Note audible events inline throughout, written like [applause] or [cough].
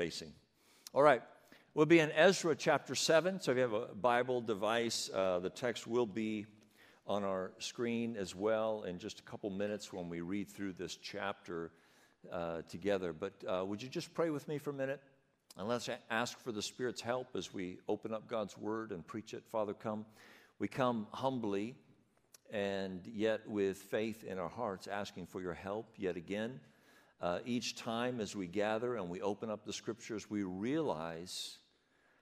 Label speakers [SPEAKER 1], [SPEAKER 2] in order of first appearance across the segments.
[SPEAKER 1] facing. All right, we'll be in Ezra chapter 7. So if you have a Bible device, uh, the text will be on our screen as well in just a couple minutes when we read through this chapter uh, together. But uh, would you just pray with me for a minute? And let's ask for the Spirit's help as we open up God's Word and preach it. Father, come. We come humbly and yet with faith in our hearts, asking for your help yet again. Uh, each time as we gather and we open up the Scriptures, we realize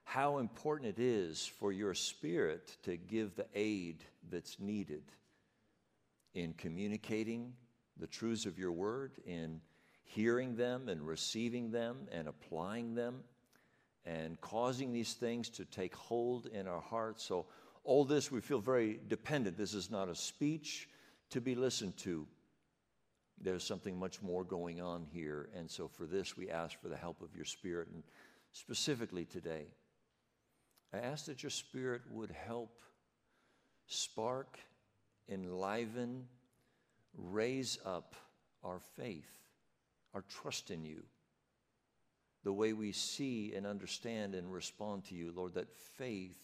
[SPEAKER 1] how important it is for your Spirit to give the aid that's needed in communicating the truths of your Word, in hearing them and receiving them and applying them and causing these things to take hold in our hearts. So, all this we feel very dependent. This is not a speech to be listened to. There's something much more going on here. And so, for this, we ask for the help of your Spirit. And specifically today, I ask that your Spirit would help spark, enliven, raise up our faith our trust in you, the way we see and understand and respond to you, Lord, that faith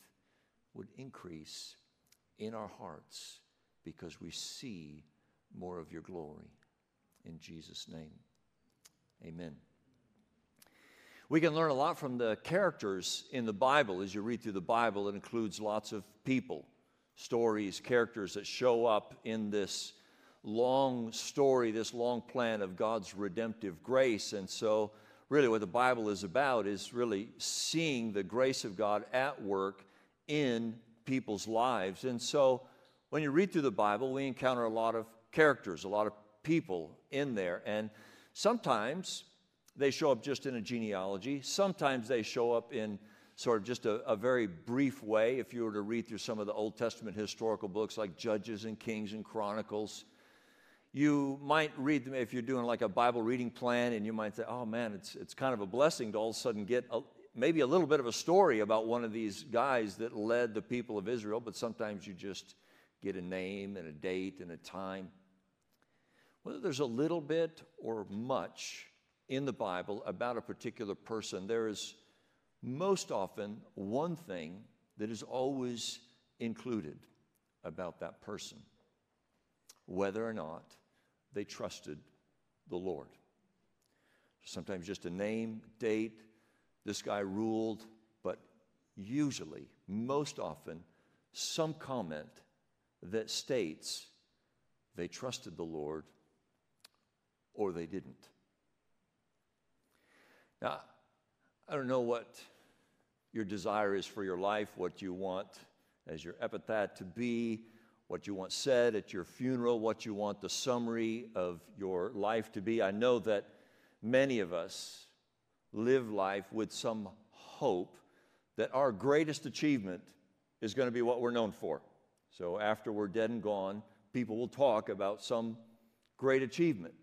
[SPEAKER 1] would increase in our hearts because we see more of your glory. In Jesus' name, amen. We can learn a lot from the characters in the Bible. As you read through the Bible, it includes lots of people, stories, characters that show up in this long story, this long plan of God's redemptive grace. And so, really, what the Bible is about is really seeing the grace of God at work in people's lives. And so, when you read through the Bible, we encounter a lot of characters, a lot of people in there. And sometimes they show up just in a genealogy, sometimes they show up in sort of just a, a, very brief way. If you were to read through some of the Old Testament historical books like Judges and Kings and Chronicles, you might read them if you're doing like a Bible reading plan, and you might say, oh man, it's, it's kind of a blessing to all of a sudden get a, maybe a little bit of a story about one of these guys that led the people of Israel, but sometimes you just get a name and a date and a time. Whether there's a little bit or much in the Bible about a particular person, there is most often one thing that is always included about that person, whether or not they trusted the Lord. Sometimes just a name, date, this guy ruled, but usually, most often, some comment that states they trusted the Lord or they didn't. Now, I don't know what your desire is for your life, what you want as your epitaph to be what you want said at your funeral, what you want the summary of your life to be. I know that many of us live life with some hope that our greatest achievement is going to be what we're known for. So after we're dead and gone, people will talk about some great achievement.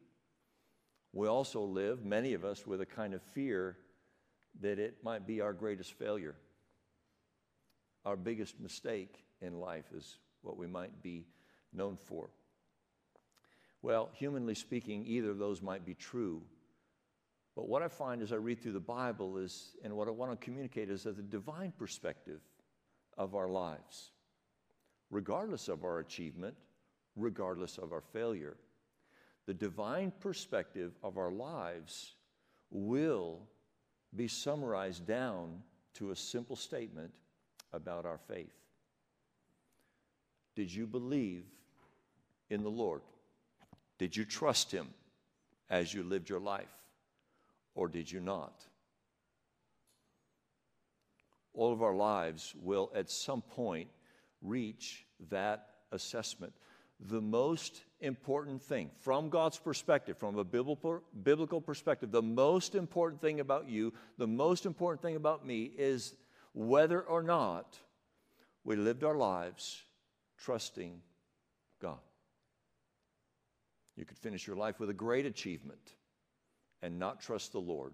[SPEAKER 1] We also live, many of us, with a kind of fear that it might be our greatest failure. Our biggest mistake in life is what we might be known for. Well, humanly speaking, either of those might be true. But what I find as I read through the Bible is, and what I want to communicate is that the divine perspective of our lives, regardless of our achievement, regardless of our failure, the divine perspective of our lives will be summarized down to a simple statement about our faith. Did you believe in the Lord? Did you trust Him as you lived your life? Or did you not? All of our lives will at some point reach that assessment. The most important thing, from God's perspective, from a biblical, perspective, the most important thing about you, the most important thing about me is whether or not we lived our lives trusting God. You could finish your life with a great achievement and not trust the Lord,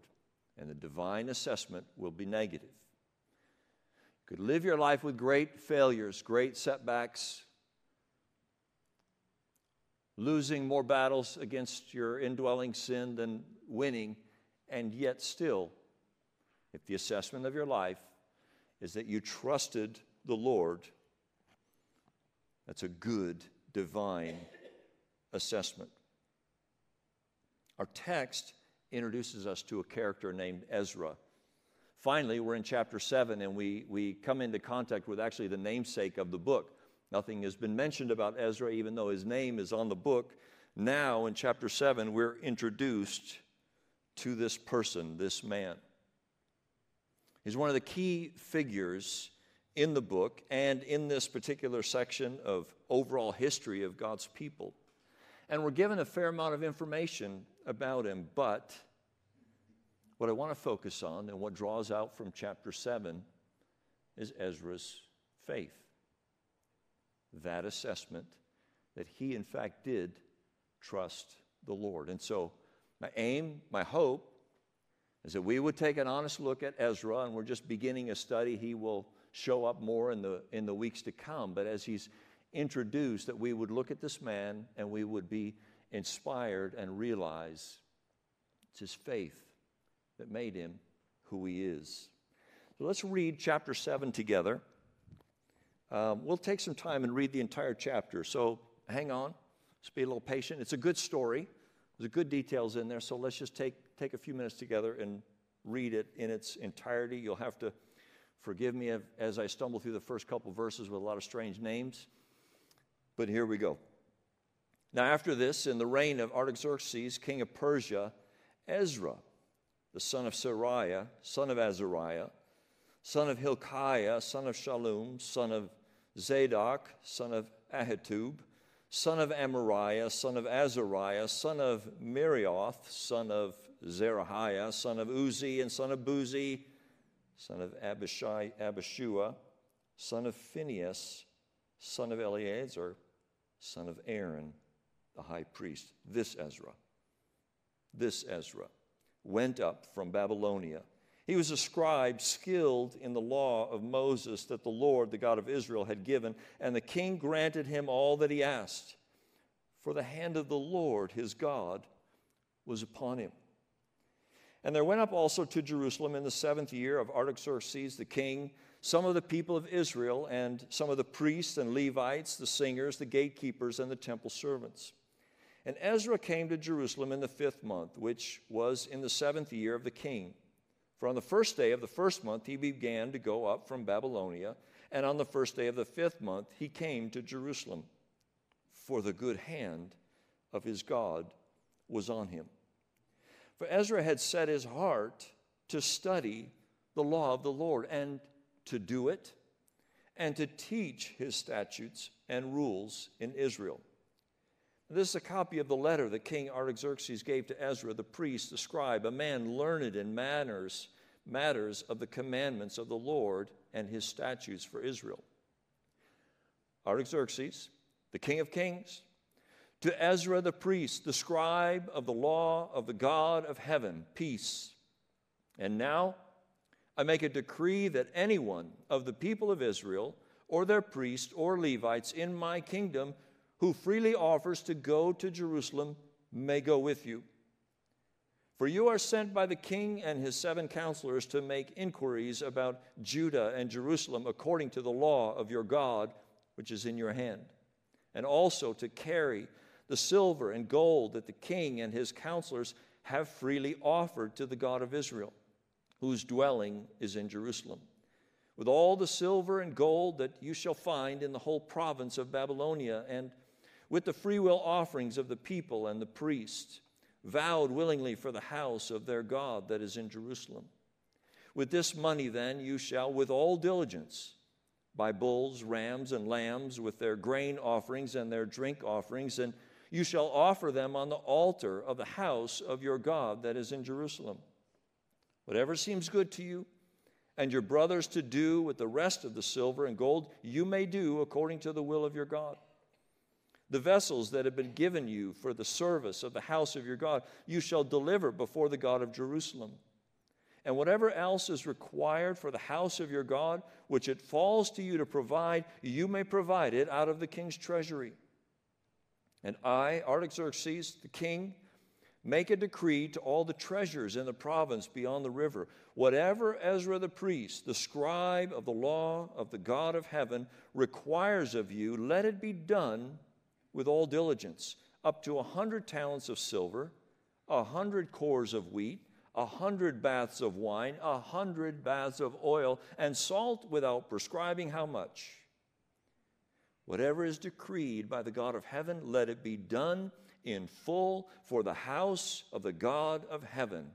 [SPEAKER 1] and the divine assessment will be negative. You could live your life with great failures, great setbacks, losing more battles against your indwelling sin than winning, and yet still if the assessment of your life is that you trusted the Lord, that's a good divine assessment. Our text introduces us to a character named Ezra. Finally, we're in chapter 7, and we, we come into contact with actually the namesake of the book. Nothing has been mentioned about Ezra, even though his name is on the book. Now, in chapter 7, we're introduced to this person, this man. He's one of the key figures in the book and in this particular section of overall history of God's people. And we're given a fair amount of information about him, but what I want to focus on and what draws out from chapter 7 is Ezra's faith. That assessment that he, in fact, did trust the Lord. And so, my aim, my hope, is that we would take an honest look at Ezra, and we're just beginning a study. He will show up more in the, in the weeks to come. But as he's introduced, that we would look at this man and we would be inspired and realize it's his faith that made him who he is. So let's read chapter 7 together. Um, we'll take some time and read the entire chapter. So hang on, just be a little patient. It's a good story, there's good details in there. So let's just take, take a few minutes together and read it in its entirety. You'll have to forgive me as I stumble through the first couple verses with a lot of strange names. But here we go. Now, after this, in the reign of Artaxerxes, king of Persia, Ezra, the son of Seraiah, son of Azariah, son of Hilkiah, son of Shallum, son of Zadok, son of Ahitub, son of Amariah, son of Azariah, son of Meraioth, son of Zerahiah, son of Uzzi, and son of Buzi, son of Abishai, Abishua, son of Phinehas, son of Eleazar, son of Aaron, the high priest. This Ezra, this Ezra went up from Babylonia. He was a scribe skilled in the law of Moses that the Lord, the God of Israel, had given, and the king granted him all that he asked. For the hand of the Lord, his God, was upon him. And there went up also to Jerusalem in the seventh year of Artaxerxes the king some of the people of Israel, and some of the priests and Levites, the singers, the gatekeepers, and the temple servants. And Ezra came to Jerusalem in the fifth month, which was in the seventh year of the king. For on the first day of the first month he began to go up from Babylonia, and on the first day of the fifth month he came to Jerusalem. For the good hand of his God was on him. For Ezra had set his heart to study the law of the Lord and to do it, and to teach his statutes and rules in Israel this is a copy of the letter that King Artaxerxes gave to Ezra, the priest, the scribe, a man learned in manners, matters of the commandments of the Lord and his statutes for Israel. Artaxerxes, the king of kings, to Ezra the priest, the scribe of the law of the God of heaven, peace. And now I make a decree that anyone of the people of Israel, or their priests or Levites in my kingdom, who freely offers to go to Jerusalem may go with you. For you are sent by the king and his seven counselors to make inquiries about Judah and Jerusalem according to the law of your God, which is in your hand, and also to carry the silver and gold that the king and his counselors have freely offered to the God of Israel, whose dwelling is in Jerusalem. With all the silver and gold that you shall find in the whole province of Babylonia, and with the freewill offerings of the people and the priests, vowed willingly for the house of their God that is in Jerusalem. With this money, then, you shall, with all diligence, buy bulls, rams, and lambs with their grain offerings and their drink offerings, and you shall offer them on the altar of the house of your God that is in Jerusalem. Whatever seems good to you, and your brothers to do with the rest of the silver and gold, you may do according to the will of your God. The vessels that have been given you for the service of the house of your God, you shall deliver before the God of Jerusalem. And whatever else is required for the house of your God, which it falls to you to provide, you may provide it out of the king's treasury. And I, Artaxerxes, the king, Make a decree to all the treasures in the province beyond the river. Whatever Ezra the priest, the scribe of the law of the God of heaven, requires of you, let it be done with all diligence. Up to a hundred talents of silver, a hundred cors of wheat, a hundred baths of wine, a hundred baths of oil, and salt without prescribing how much. Whatever is decreed by the God of heaven, let it be done in full for the house of the God of heaven,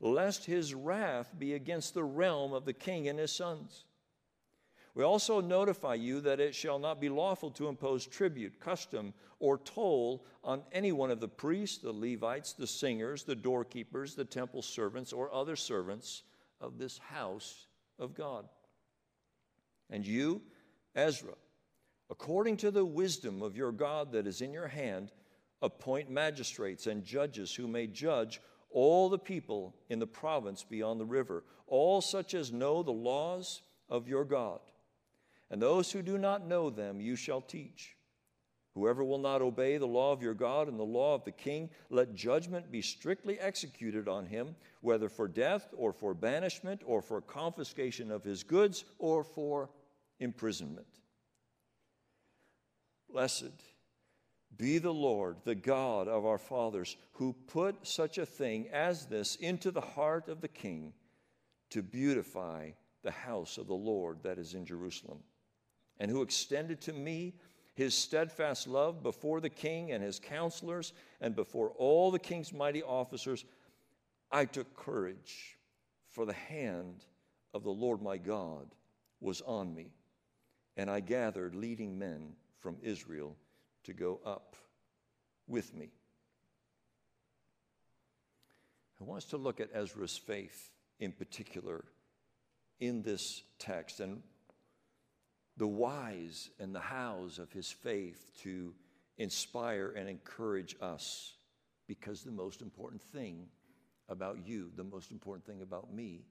[SPEAKER 1] lest his wrath be against the realm of the king and his sons. We also notify you that it shall not be lawful to impose tribute, custom, or toll on any one of the priests, the Levites, the singers, the doorkeepers, the temple servants, or other servants of this house of God. And you, Ezra, according to the wisdom of your God that is in your hand, appoint magistrates and judges who may judge all the people in the province beyond the river, all such as know the laws of your God. And those who do not know them you shall teach. Whoever will not obey the law of your God and the law of the king, let judgment be strictly executed on him, whether for death or for banishment or for confiscation of his goods or for imprisonment. Blessed be the Lord, the God of our fathers, who put such a thing as this into the heart of the king to beautify the house of the Lord that is in Jerusalem, and who extended to me his steadfast love before the king and his counselors and before all the king's mighty officers. I took courage, for the hand of the Lord my God was on me, and I gathered leading men from Israel to go up with me. I want us to look at Ezra's faith in particular in this text and the whys and the hows of his faith to inspire and encourage us because the most important thing about you, the most important thing about me,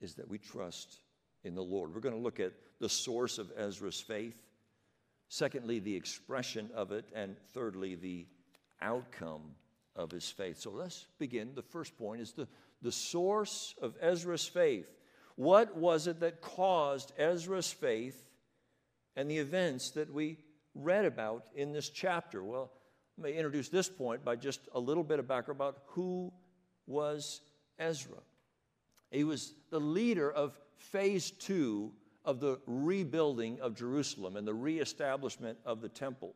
[SPEAKER 1] is that we trust in the Lord. We're going to look at the source of Ezra's faith Secondly, the expression of it. And thirdly, the outcome of his faith. So let's begin. The first point is the, the source of Ezra's faith. What was it that caused Ezra's faith and the events that we read about in this chapter? Well, let me introduce this point by just a little bit of background about who was Ezra. He was the leader of phase two of the rebuilding of Jerusalem and the reestablishment of the temple.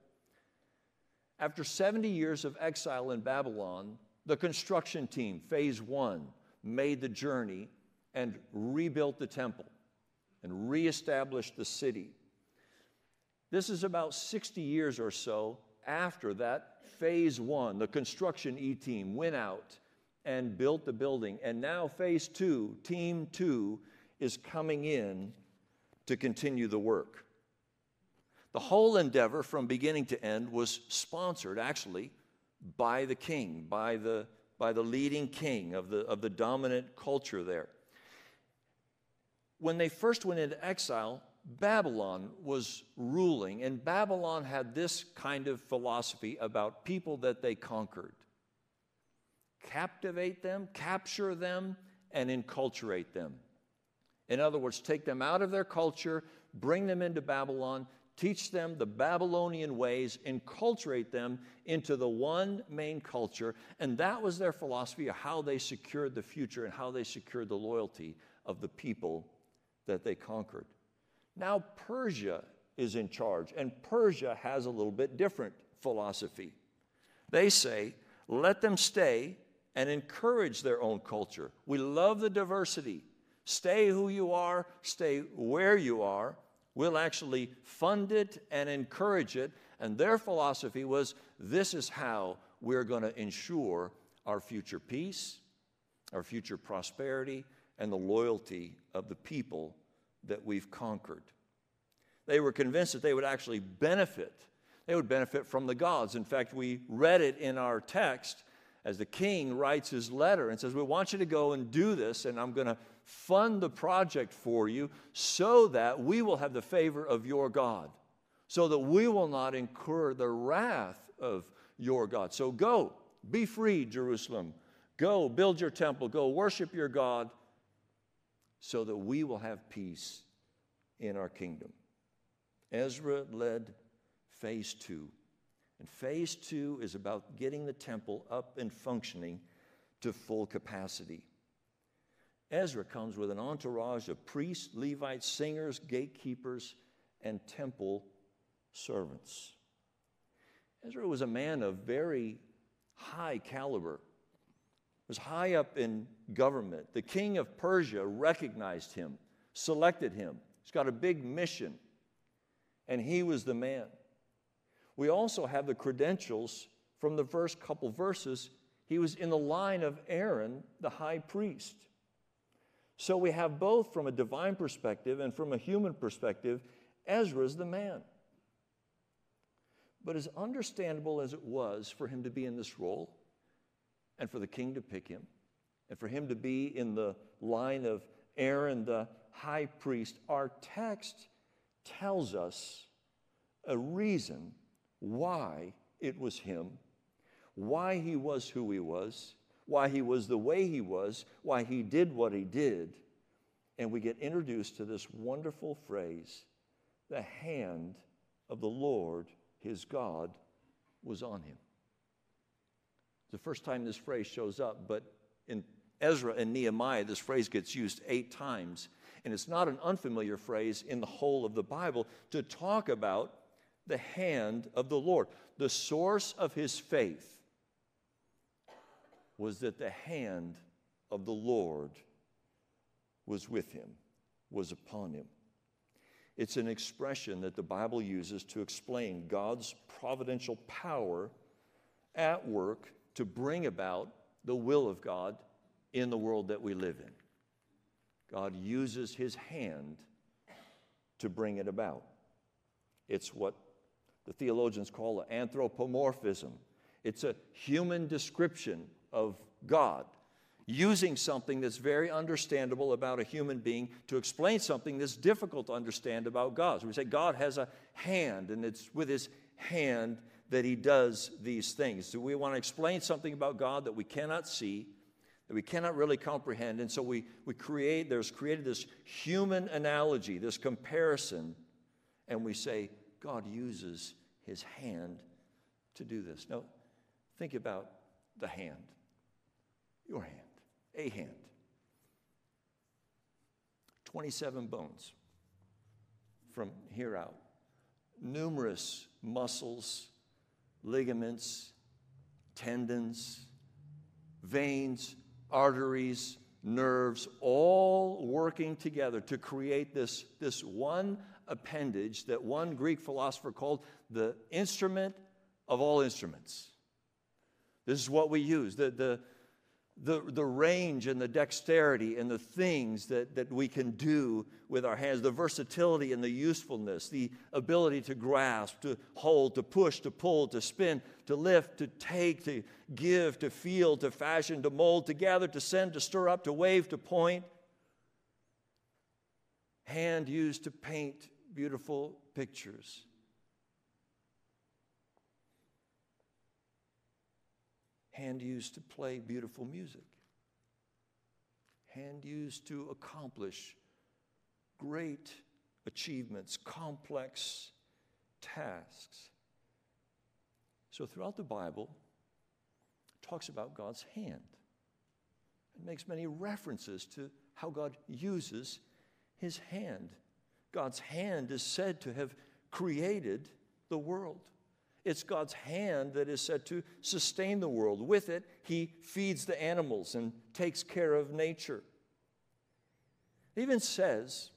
[SPEAKER 1] After 70 years of exile in Babylon, the construction team, phase one, made the journey and rebuilt the temple and reestablished the city. This is about 60 years or so after that phase one, the construction E team went out and built the building. And now phase two, team two, is coming in to continue the work. The whole endeavor, from beginning to end, was sponsored actually by the king, by the, by the leading king of the, of the dominant culture there. When they first went into exile, Babylon was ruling, and Babylon had this kind of philosophy about people that they conquered captivate them, capture them, and enculturate them. In other words, take them out of their culture, bring them into Babylon, teach them the Babylonian ways, enculturate them into the one main culture. And that was their philosophy of how they secured the future and how they secured the loyalty of the people that they conquered. Now, Persia is in charge, and Persia has a little bit different philosophy. They say, let them stay and encourage their own culture. We love the diversity. Stay who you are, stay where you are. We'll actually fund it and encourage it. And their philosophy was this is how we're going to ensure our future peace, our future prosperity, and the loyalty of the people that we've conquered. They were convinced that they would actually benefit. They would benefit from the gods. In fact, we read it in our text as the king writes his letter and says, We want you to go and do this, and I'm going to fund the project for you so that we will have the favor of your God, so that we will not incur the wrath of your God. So go, Be free, Jerusalem. Go, build your temple. Go, worship your God, so that we will have peace in our kingdom. Ezra led phase two. And phase two is about getting the temple up and functioning to full capacity. Ezra comes with an entourage of priests, Levites, singers, gatekeepers, and temple servants. Ezra was a man of very high caliber, was high up in government. The king of Persia recognized him, selected him. He's got a big mission, and he was the man. We also have the credentials from the first couple verses. He was in the line of Aaron, the high priest. So we have both from a divine perspective and from a human perspective, Ezra's the man. But as understandable as it was for him to be in this role, and for the king to pick him, and for him to be in the line of Aaron the high priest, our text tells us a reason why it was him, why he was who he was, why he was the way he was, why he did what he did. And we get introduced to this wonderful phrase the hand of the Lord his God was on him. The first time this phrase shows up, but in Ezra and Nehemiah, this phrase gets used eight times. And it's not an unfamiliar phrase in the whole of the Bible to talk about the hand of the Lord. The source of his faith was that the hand of the Lord was with him, was upon him. It's an expression that the Bible uses to explain God's providential power at work to bring about the will of God in the world that we live in. God uses his hand to bring it about. It's what the theologians call an anthropomorphism. It's a human description of God using something that's very understandable about a human being to explain something that's difficult to understand about God. So we say God has a hand, and it's with his hand that he does these things. So we want to explain something about God that we cannot see, that we cannot really comprehend. And so we, we create, there's created this human analogy, this comparison, and we say, God uses his hand to do this. Now, think about the hand, your hand a hand. 27 bones from here out, numerous muscles, ligaments, tendons, veins, arteries, nerves, all working together to create this, this one appendage that one Greek philosopher called the instrument of all instruments. This is what we use. The, the, the, the range and the dexterity and the things that, that we can do with our hands, the versatility and the usefulness, the ability to grasp, to hold, to push, to pull, to spin, to lift, to take, to give, to feel, to fashion, to mold, to gather, to send, to stir up, to wave, to point. Hand used to paint beautiful pictures. Hand used to play beautiful music, hand used to accomplish great achievements, complex tasks. So throughout the Bible, it talks about God's hand. It makes many references to how God uses his hand. God's hand is said to have created the world. It's God's hand that is said to sustain the world. With it, He feeds the animals and takes care of nature. It even says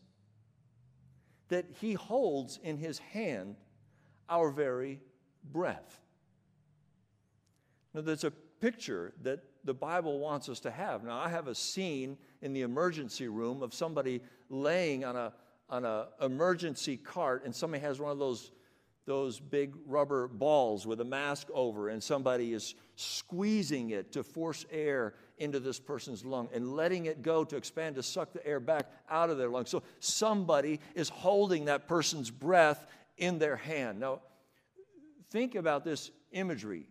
[SPEAKER 1] that He holds in His hand our very breath. Now, there's a picture that the Bible wants us to have. Now, I have a scene in the emergency room of somebody laying on a on an emergency cart, and somebody has one of those those big rubber balls with a mask over, and somebody is squeezing it to force air into this person's lung and letting it go to expand to suck the air back out of their lungs. So somebody is holding that person's breath in their hand. Now, think about this imagery.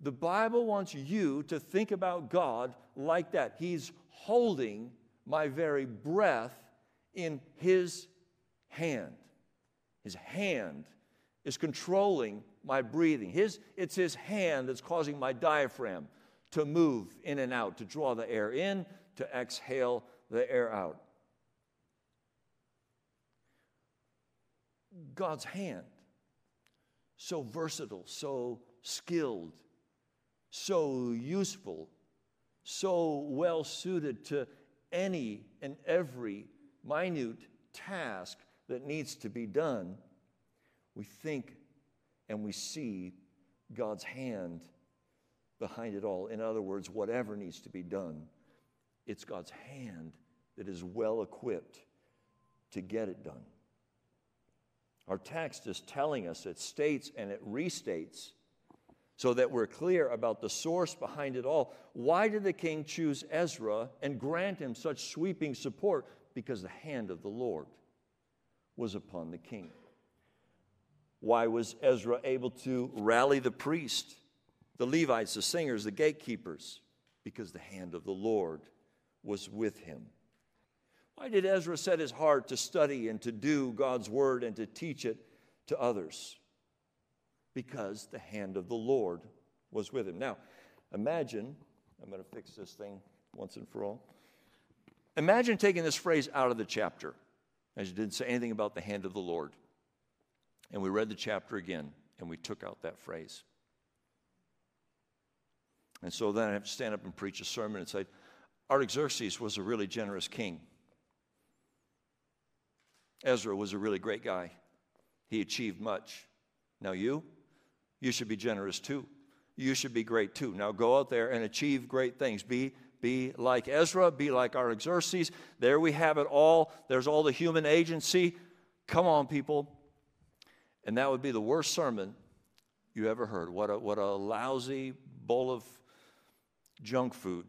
[SPEAKER 1] The Bible wants you to think about God like that. He's holding my very breath in His hand. His hand is controlling my breathing. His, it's His hand that's causing my diaphragm to move in and out, to draw the air in, to exhale the air out. God's hand, so versatile, so skilled, so useful, so well suited to any and every minute task that needs to be done, we think and we see God's hand behind it all. In other words, whatever needs to be done, it's God's hand that is well equipped to get it done. Our text is telling us, it states and it restates so that we're clear about the source behind it all. Why did the king choose Ezra and grant him such sweeping support? Because the hand of the Lord was upon the king. Why was Ezra able to rally the priest, the Levites, the singers, the gatekeepers? Because the hand of the Lord was with him. Why did Ezra set his heart to study and to do God's word and to teach it to others? because the hand of the Lord was with him. Now, imagine, I'm going to fix this thing once and for all. Imagine taking this phrase out of the chapter, as you didn't say anything about the hand of the Lord. And we read the chapter again, and we took out that phrase. And so then I have to stand up and preach a sermon and say, Artaxerxes was a really generous king. Ezra was a really great guy. He achieved much. Now, you? you should be generous too. You should be great too. Now go out there and achieve great things. Be be like Ezra, be like our Artaxerxes. There we have it all. There's all the human agency. Come on, people. And that would be the worst sermon you ever heard. What a, what a lousy bowl of junk food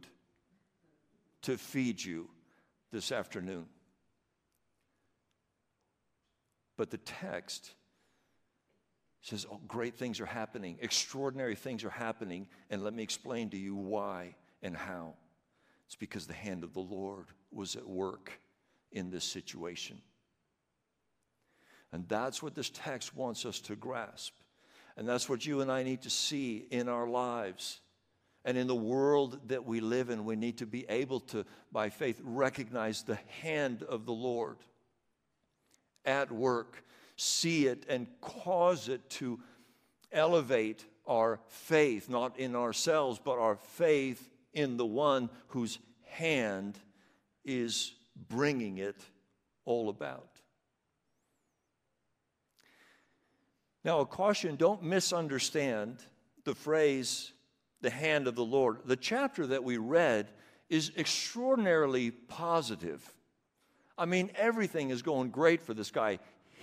[SPEAKER 1] to feed you this afternoon. But the text says, Oh, great things are happening, extraordinary things are happening, and let me explain to you why and how. It's because the hand of the Lord was at work in this situation. And that's what this text wants us to grasp. And that's what you and I need to see in our lives. And in the world that we live in, we need to be able to, by faith, recognize the hand of the Lord at work see it and cause it to elevate our faith, not in ourselves, but our faith in the one whose hand is bringing it all about. Now, a caution don't misunderstand the phrase, the hand of the Lord. The chapter that we read is extraordinarily positive. I mean, everything is going great for this guy.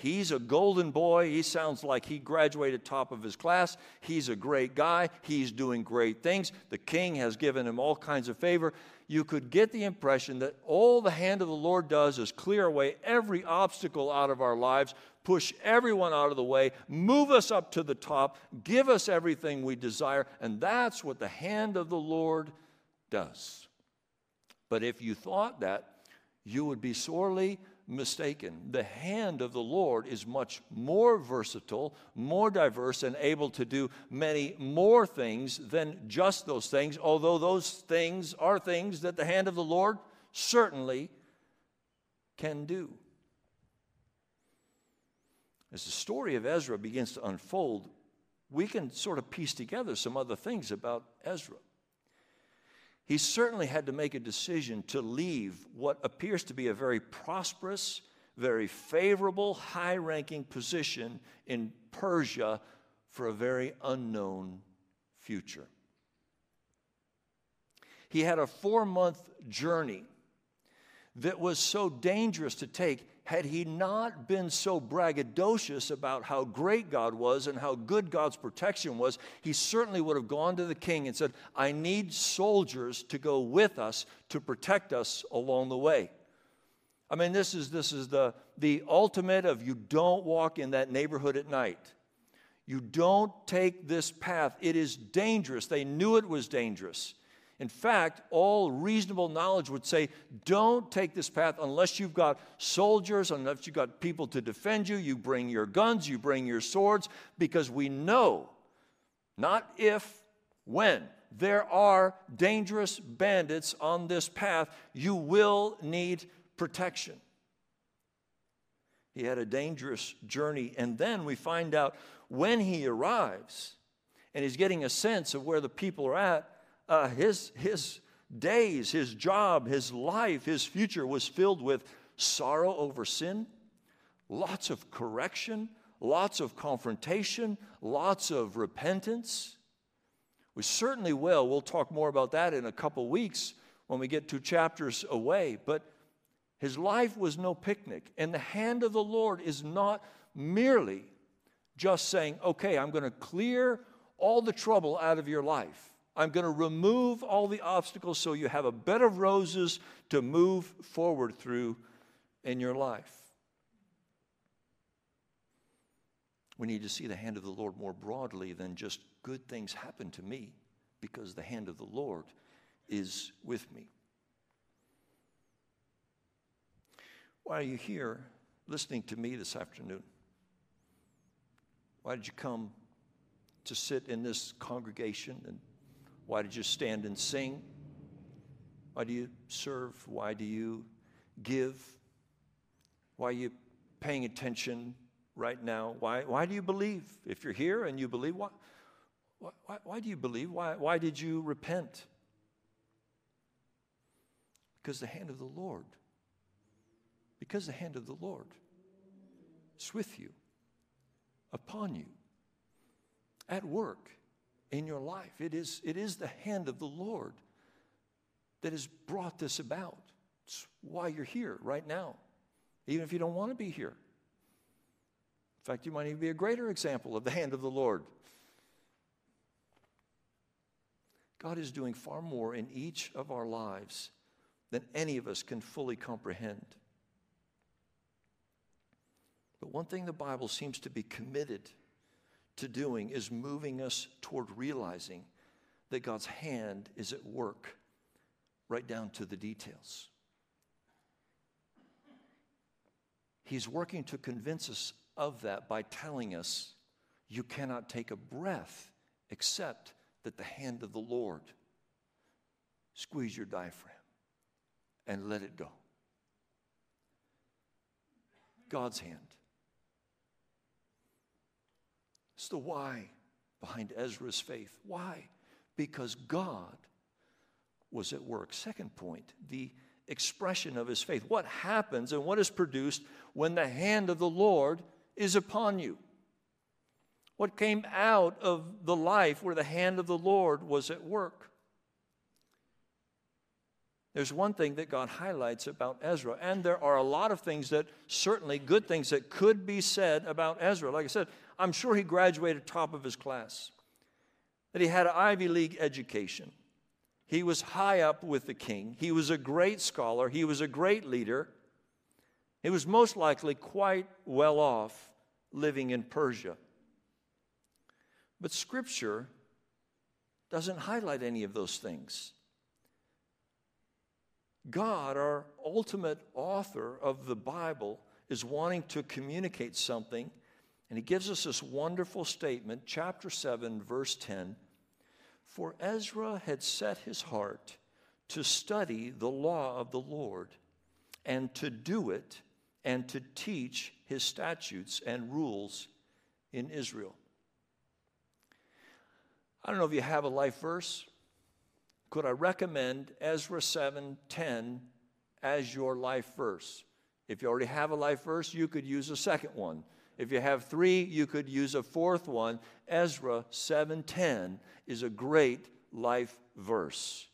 [SPEAKER 1] He's a golden boy. He sounds like he graduated top of his class. He's a great guy. He's doing great things. The king has given him all kinds of favor. You could get the impression that all the hand of the Lord does is clear away every obstacle out of our lives, push everyone out of the way, move us up to the top, give us everything we desire. And that's what the hand of the Lord does. But if you thought that, you would be sorely mistaken. The hand of the Lord is much more versatile, more diverse, and able to do many more things than just those things, although those things are things that the hand of the Lord certainly can do. As the story of Ezra begins to unfold, we can sort of piece together some other things about Ezra he certainly had to make a decision to leave what appears to be a very prosperous, very favorable, high ranking position in Persia for a very unknown future. He had a four month journey that was so dangerous to take had he not been so braggadocious about how great God was and how good God's protection was, he certainly would have gone to the king and said, I need soldiers to go with us to protect us along the way. I mean, this is, this is the, the ultimate of you don't walk in that neighborhood at night. You don't take this path. It is dangerous. They knew it was dangerous. In fact, all reasonable knowledge would say don't take this path unless you've got soldiers, unless you've got people to defend you. You bring your guns, you bring your swords, because we know, not if, when, there are dangerous bandits on this path. You will need protection. He had a dangerous journey. And then we find out when he arrives and he's getting a sense of where the people are at, uh, his, his days, his job, his life, his future was filled with sorrow over sin, lots of correction, lots of confrontation, lots of repentance. We certainly will. We'll talk more about that in a couple weeks when we get two chapters away. But his life was no picnic, and the hand of the Lord is not merely just saying, okay, I'm going to clear all the trouble out of your life. I'm going to remove all the obstacles so you have a bed of roses to move forward through in your life. We need to see the hand of the Lord more broadly than just good things happen to me because the hand of the Lord is with me. Why are you here listening to me this afternoon? Why did you come to sit in this congregation and why did you stand and sing? Why do you serve? Why do you give? Why are you paying attention right now? Why, why do you believe? If you're here and you believe, why, why, why do you believe? Why, why did you repent? Because the hand of the Lord, because the hand of the Lord is with you, upon you, at work in your life. It is, it is the hand of the Lord that has brought this about. It's why you're here right now, even if you don't want to be here. In fact, you might even be a greater example of the hand of the Lord. God is doing far more in each of our lives than any of us can fully comprehend. But one thing the Bible seems to be committed to doing is moving us toward realizing that God's hand is at work right down to the details. He's working to convince us of that by telling us you cannot take a breath except that the hand of the Lord squeeze your diaphragm and let it go. God's hand. It's the why behind Ezra's faith. Why? Because God was at work. Second point, the expression of his faith. What happens and what is produced when the hand of the Lord is upon you? What came out of the life where the hand of the Lord was at work? There's one thing that God highlights about Ezra, and there are a lot of things that certainly good things that could be said about Ezra. Like I said, I'm sure he graduated top of his class, that he had an Ivy League education. He was high up with the king. He was a great scholar. He was a great leader. He was most likely quite well off living in Persia. But Scripture doesn't highlight any of those things. God, our ultimate author of the Bible, is wanting to communicate something. And he gives us this wonderful statement, chapter 7, verse 10. For Ezra had set his heart to study the law of the Lord and to do it and to teach his statutes and rules in Israel. I don't know if you have a life verse could I recommend Ezra 7:10 as your life verse? If you already have a life verse, you could use a second one. If you have three, you could use a fourth one. Ezra 7:10 is a great life verse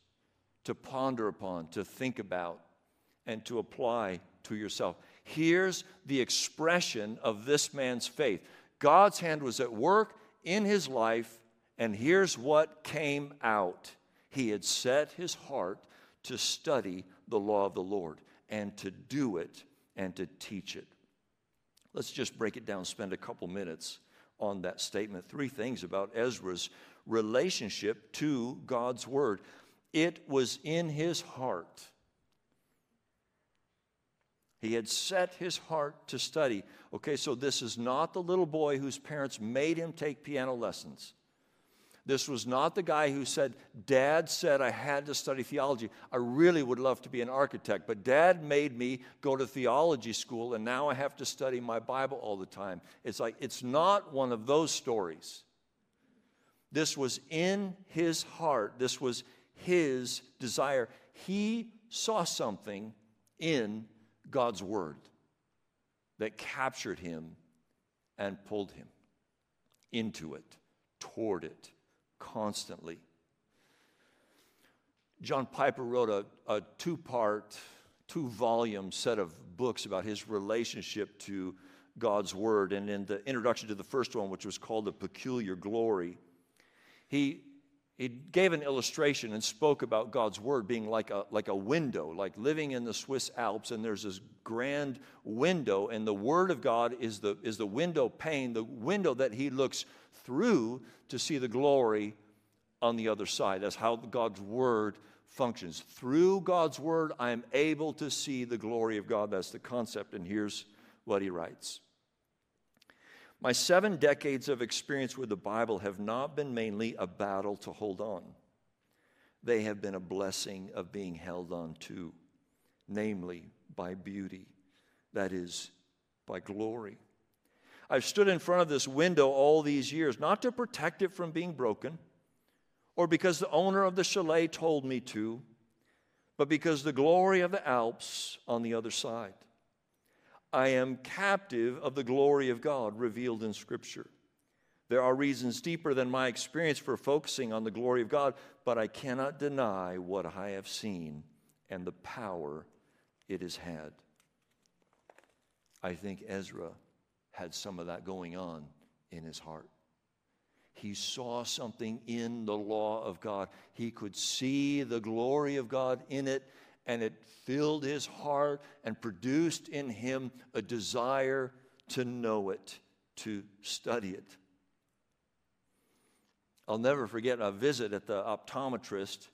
[SPEAKER 1] to ponder upon, to think about, and to apply to yourself. Here's the expression of this man's faith. God's hand was at work in his life, and here's what came out he had set his heart to study the law of the Lord and to do it and to teach it. Let's just break it down, spend a couple minutes on that statement. Three things about Ezra's relationship to God's Word it was in his heart. He had set his heart to study. Okay, so this is not the little boy whose parents made him take piano lessons. This was not the guy who said, Dad said I had to study theology. I really would love to be an architect, but Dad made me go to theology school, and now I have to study my Bible all the time. It's like, it's not one of those stories. This was in his heart, this was his desire. He saw something in God's Word that captured him and pulled him into it, toward it constantly. John Piper wrote a, a two part, two volume set of books about his relationship to God's Word. And in the introduction to the first one, which was called The Peculiar Glory, he, he gave an illustration and spoke about God's Word being like a, like a window, like living in the Swiss Alps, and there's this grand window, and the Word of God is the, is the window pane, the window that he looks through to see the glory on the other side. That's how God's Word functions. Through God's Word, I am able to see the glory of God. That's the concept, and here's what he writes. My seven decades of experience with the Bible have not been mainly a battle to hold on. They have been a blessing of being held on to, namely by beauty, that is, by glory. I've stood in front of this window all these years, not to protect it from being broken or because the owner of the chalet told me to, but because the glory of the Alps on the other side. I am captive of the glory of God revealed in Scripture. There are reasons deeper than my experience for focusing on the glory of God, but I cannot deny what I have seen and the power it has had. I think Ezra had some of that going on in his heart. He saw something in the law of God. He could see the glory of God in it, and it filled his heart and produced in him a desire to know it, to study it. I'll never forget a visit at the optometrist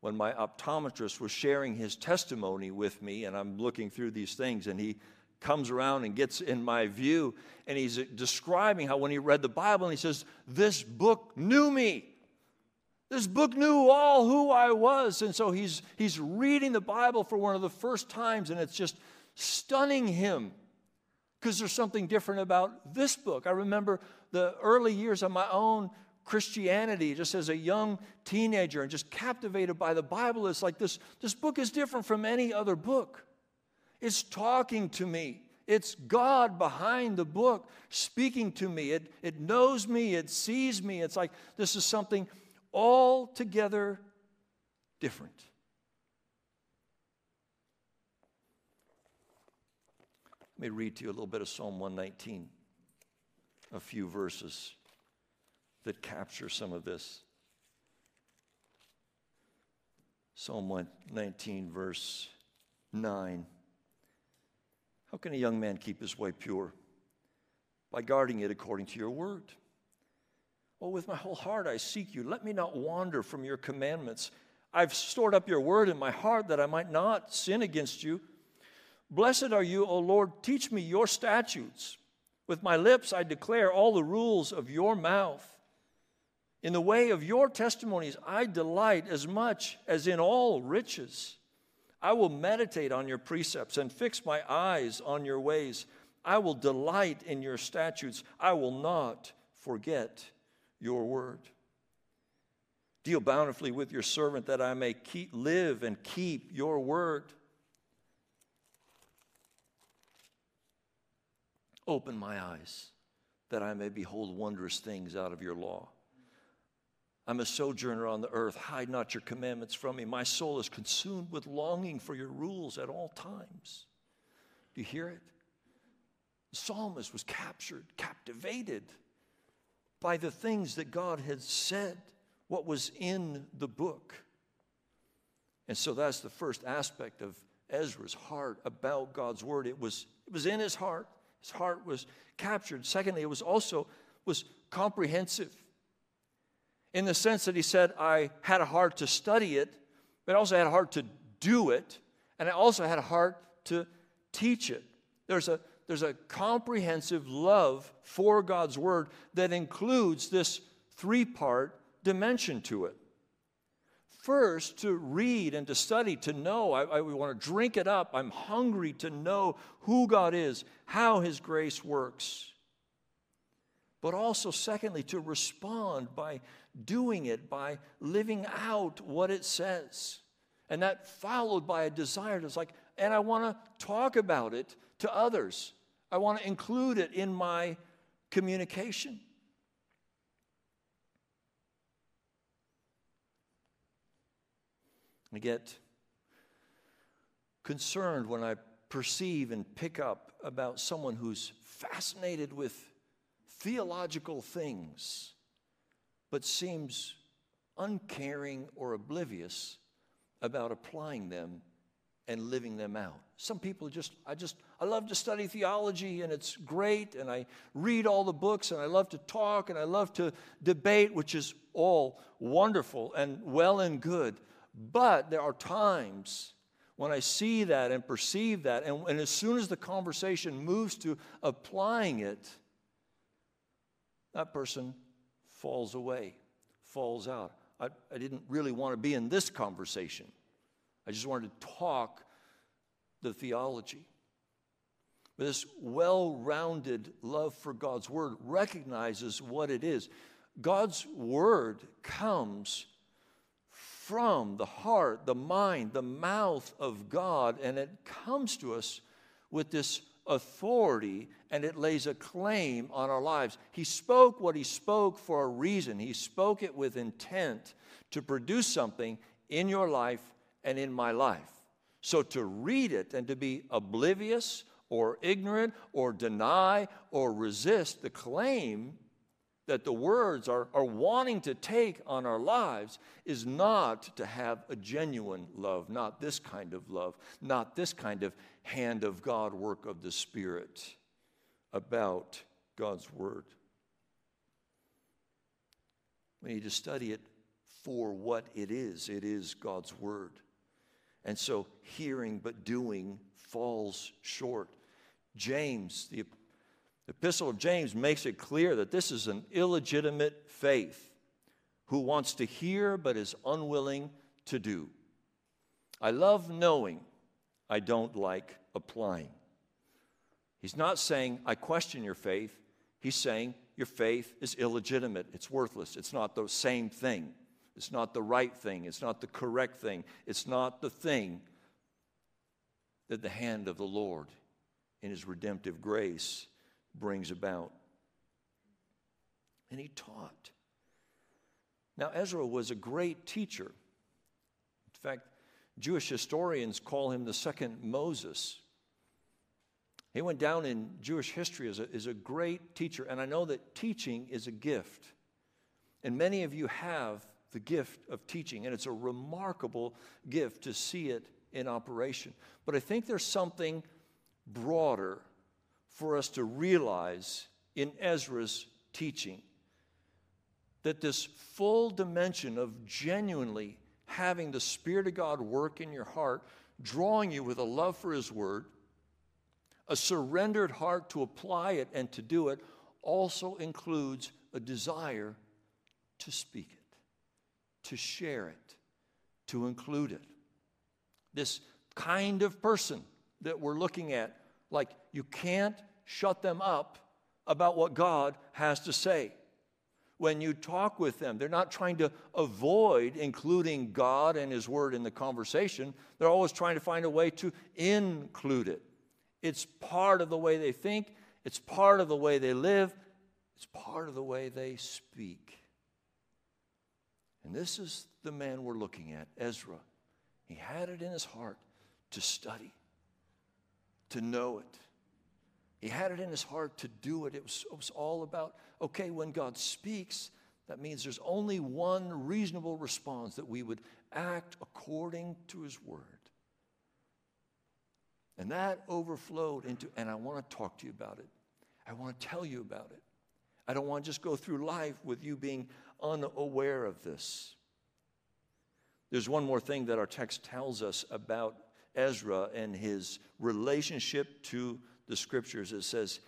[SPEAKER 1] when my optometrist was sharing his testimony with me, and I'm looking through these things, and he comes around and gets in my view, and he's describing how when he read the Bible, and he says, This book knew me. This book knew all who I was. And so he's, he's reading the Bible for one of the first times, and it's just stunning him because there's something different about this book. I remember the early years of my own Christianity, just as a young teenager, and just captivated by the Bible. It's like this, this book is different from any other book. It's talking to me. It's God behind the book speaking to me. It, it knows me, it sees me. It's like this is something altogether different. Let me read to you a little bit of Psalm 119, a few verses that capture some of this. Psalm 119, verse 9. How can a young man keep his way pure? By guarding it according to your word. Oh, with my whole heart I seek you. Let me not wander from your commandments. I've stored up your word in my heart that I might not sin against you. Blessed are you, O Lord. Teach me your statutes. With my lips I declare all the rules of your mouth. In the way of your testimonies I delight as much as in all riches. I will meditate on your precepts and fix my eyes on your ways. I will delight in your statutes. I will not forget your word. Deal bountifully with your servant that I may keep, live and keep your word. Open my eyes that I may behold wondrous things out of your law. I'm a sojourner on the earth. Hide not your commandments from me. My soul is consumed with longing for your rules at all times. Do you hear it? The psalmist was captured, captivated by the things that God had said, what was in the book. And so that's the first aspect of Ezra's heart about God's word. It was, it was in his heart, his heart was captured. Secondly, it was also was comprehensive in the sense that he said, I had a heart to study it, but I also had a heart to do it, and I also had a heart to teach it. There's a, there's a comprehensive love for God's Word that includes this three part dimension to it. First, to read and to study, to know. I, I want to drink it up. I'm hungry to know who God is, how His grace works. But also, secondly, to respond by doing it, by living out what it says. And that followed by a desire to, like, and I want to talk about it to others. I want to include it in my communication. I get concerned when I perceive and pick up about someone who's fascinated with theological things, but seems uncaring or oblivious about applying them and living them out. Some people just, I just, I love to study theology and it's great, and I read all the books and I love to talk and I love to debate, which is all wonderful and well and good. But there are times when I see that and perceive that, and, and as soon as the conversation moves to applying it, that person falls away, falls out. I, I didn't really want to be in this conversation. I just wanted to talk the theology. But this well rounded love for God's Word recognizes what it is. God's Word comes from the heart, the mind, the mouth of God, and it comes to us with this authority and it lays a claim on our lives. He spoke what he spoke for a reason, he spoke it with intent to produce something in your life and in my life. So to read it and to be oblivious or ignorant or deny or resist the claim that the words are, are wanting to take on our lives is not to have a genuine love, not this kind of love, not this kind of hand of God work of the Spirit about God's Word. We need to study it for what it is. It is God's Word. And so hearing but doing falls short. James, the Epistle of James makes it clear that this is an illegitimate faith who wants to hear but is unwilling to do. I love knowing, I don't like applying. He's not saying, I question your faith. He's saying, your faith is illegitimate. It's worthless. It's not the same thing. It's not the right thing. It's not the correct thing. It's not the thing that the hand of the Lord in His redemptive grace brings about. And he taught. Now, Ezra was a great teacher. In fact, Jewish historians call him the second Moses. He went down in Jewish history as a, as a great teacher, and I know that teaching is a gift. And many of you have the gift of teaching, and it's a remarkable gift to see it in operation. But I think there's something broader for us to realize in Ezra's teaching that this full dimension of genuinely having the Spirit of God work in your heart, drawing you with a love for His Word, a surrendered heart to apply it and to do it, also includes a desire to speak it, to share it, to include it. This kind of person that we're looking at, like you can't shut them up about what God has to say. When you talk with them, they're not trying to avoid including God and His Word in the conversation. They're always trying to find a way to include it. It's part of the way they think, it's part of the way they live, it's part of the way they speak. And this is the man we're looking at, Ezra. He had it in his heart to study, to know it he had it in his heart to do it. It was, it was all about, okay, when God speaks, that means there's only one reasonable response that we would act according to his word. And that overflowed into, and I want to talk to you about it. I want to tell you about it. I don't want to just go through life with you being unaware of this. There's one more thing that our text tells us about Ezra and his relationship to the scriptures. It says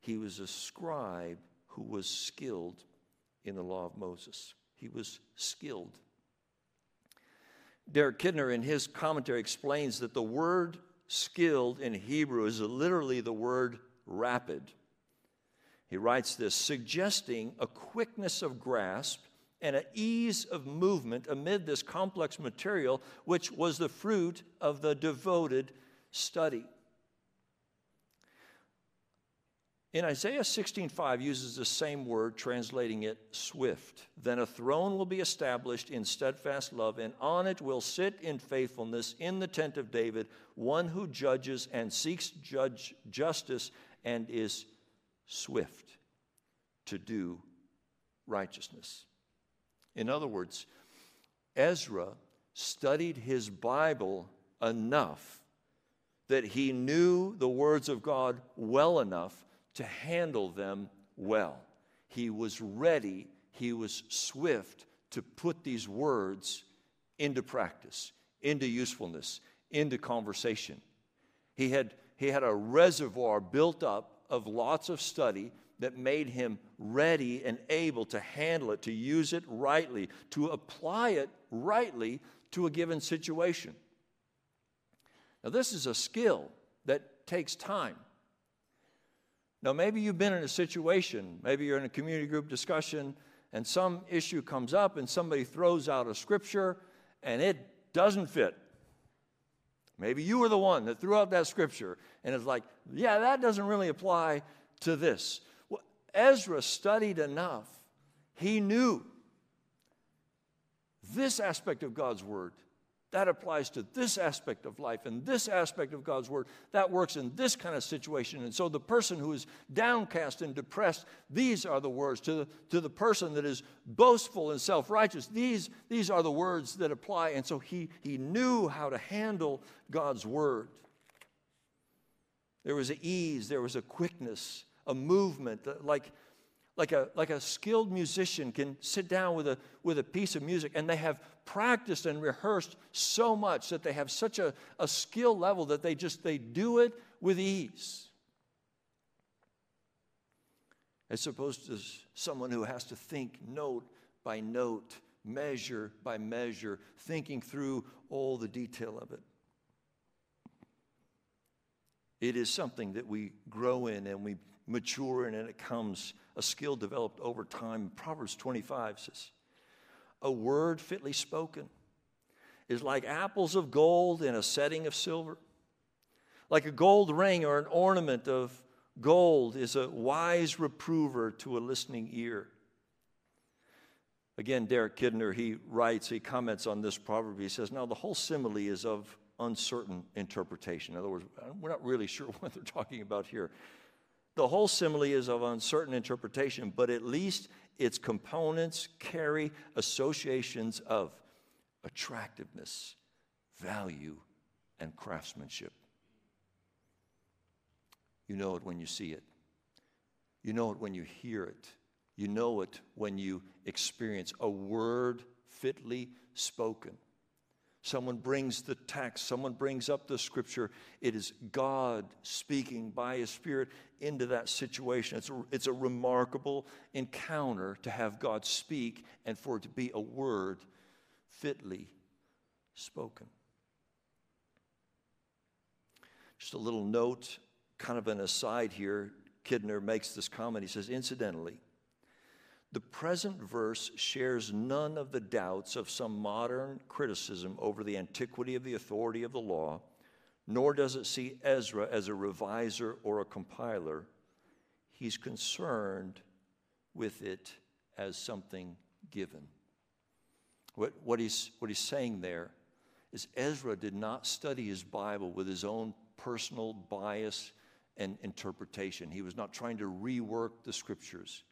[SPEAKER 1] he was a scribe who was skilled in the law of Moses. He was skilled. Derek Kidner, in his commentary, explains that the word skilled in Hebrew is literally the word rapid. He writes this suggesting a quickness of grasp and an ease of movement amid this complex material, which was the fruit of the devoted study. In Isaiah 16:5 uses the same word translating it swift. Then a throne will be established in steadfast love and on it will sit in faithfulness in the tent of David one who judges and seeks judge justice and is swift to do righteousness. In other words, Ezra studied his Bible enough that he knew the words of God well enough to handle them well. He was ready, he was swift to put these words into practice, into usefulness, into conversation. He had, he had a reservoir built up of lots of study that made him ready and able to handle it, to use it rightly, to apply it rightly to a given situation. Now, this is a skill that takes time. Now, maybe you've been in a situation, maybe you're in a community group discussion, and some issue comes up, and somebody throws out a scripture, and it doesn't fit. Maybe you were the one that threw out that scripture, and it's like, yeah, that doesn't really apply to this. Well, Ezra studied enough, he knew this aspect of God's word that applies to this aspect of life and this aspect of God's Word. That works in this kind of situation. And so the person who is downcast and depressed, these are the words. To the, to the person that is boastful and self righteous, these, these are the words that apply. And so he, he knew how to handle God's Word. There was an ease, there was a quickness, a movement, like like a, like a skilled musician can sit down with a, with a piece of music and they have practiced and rehearsed so much that they have such a, a skill level that they just they do it with ease. As opposed to someone who has to think note by note measure by measure thinking through all the detail of it. It is something that we grow in and we mature in and it comes a skill developed over time. Proverbs 25 says, A word fitly spoken is like apples of gold in a setting of silver. Like a gold ring or an ornament of gold is a wise reprover to a listening ear. Again, Derek Kidner, he writes, he comments on this proverb. He says, Now the whole simile is of uncertain interpretation. In other words, we're not really sure [laughs] what they're talking about here. The whole simile is of uncertain interpretation, but at least its components carry associations of attractiveness, value, and craftsmanship. You know it when you see it. You know it when you hear it. You know it when you experience a word fitly spoken. Someone brings the text, someone brings up the scripture. It is God speaking by His Spirit into that situation. It's a, it's a remarkable encounter to have God speak and for it to be a word fitly spoken. Just a little note, kind of an aside here. Kidner makes this comment. He says, incidentally, the present verse shares none of the doubts of some modern criticism over the antiquity of the authority of the law, nor does it see Ezra as a reviser or a compiler. He's concerned with it as something given. What, what, he's, what he's saying there is Ezra did not study his Bible with his own personal bias and interpretation. He was not trying to rework the scriptures.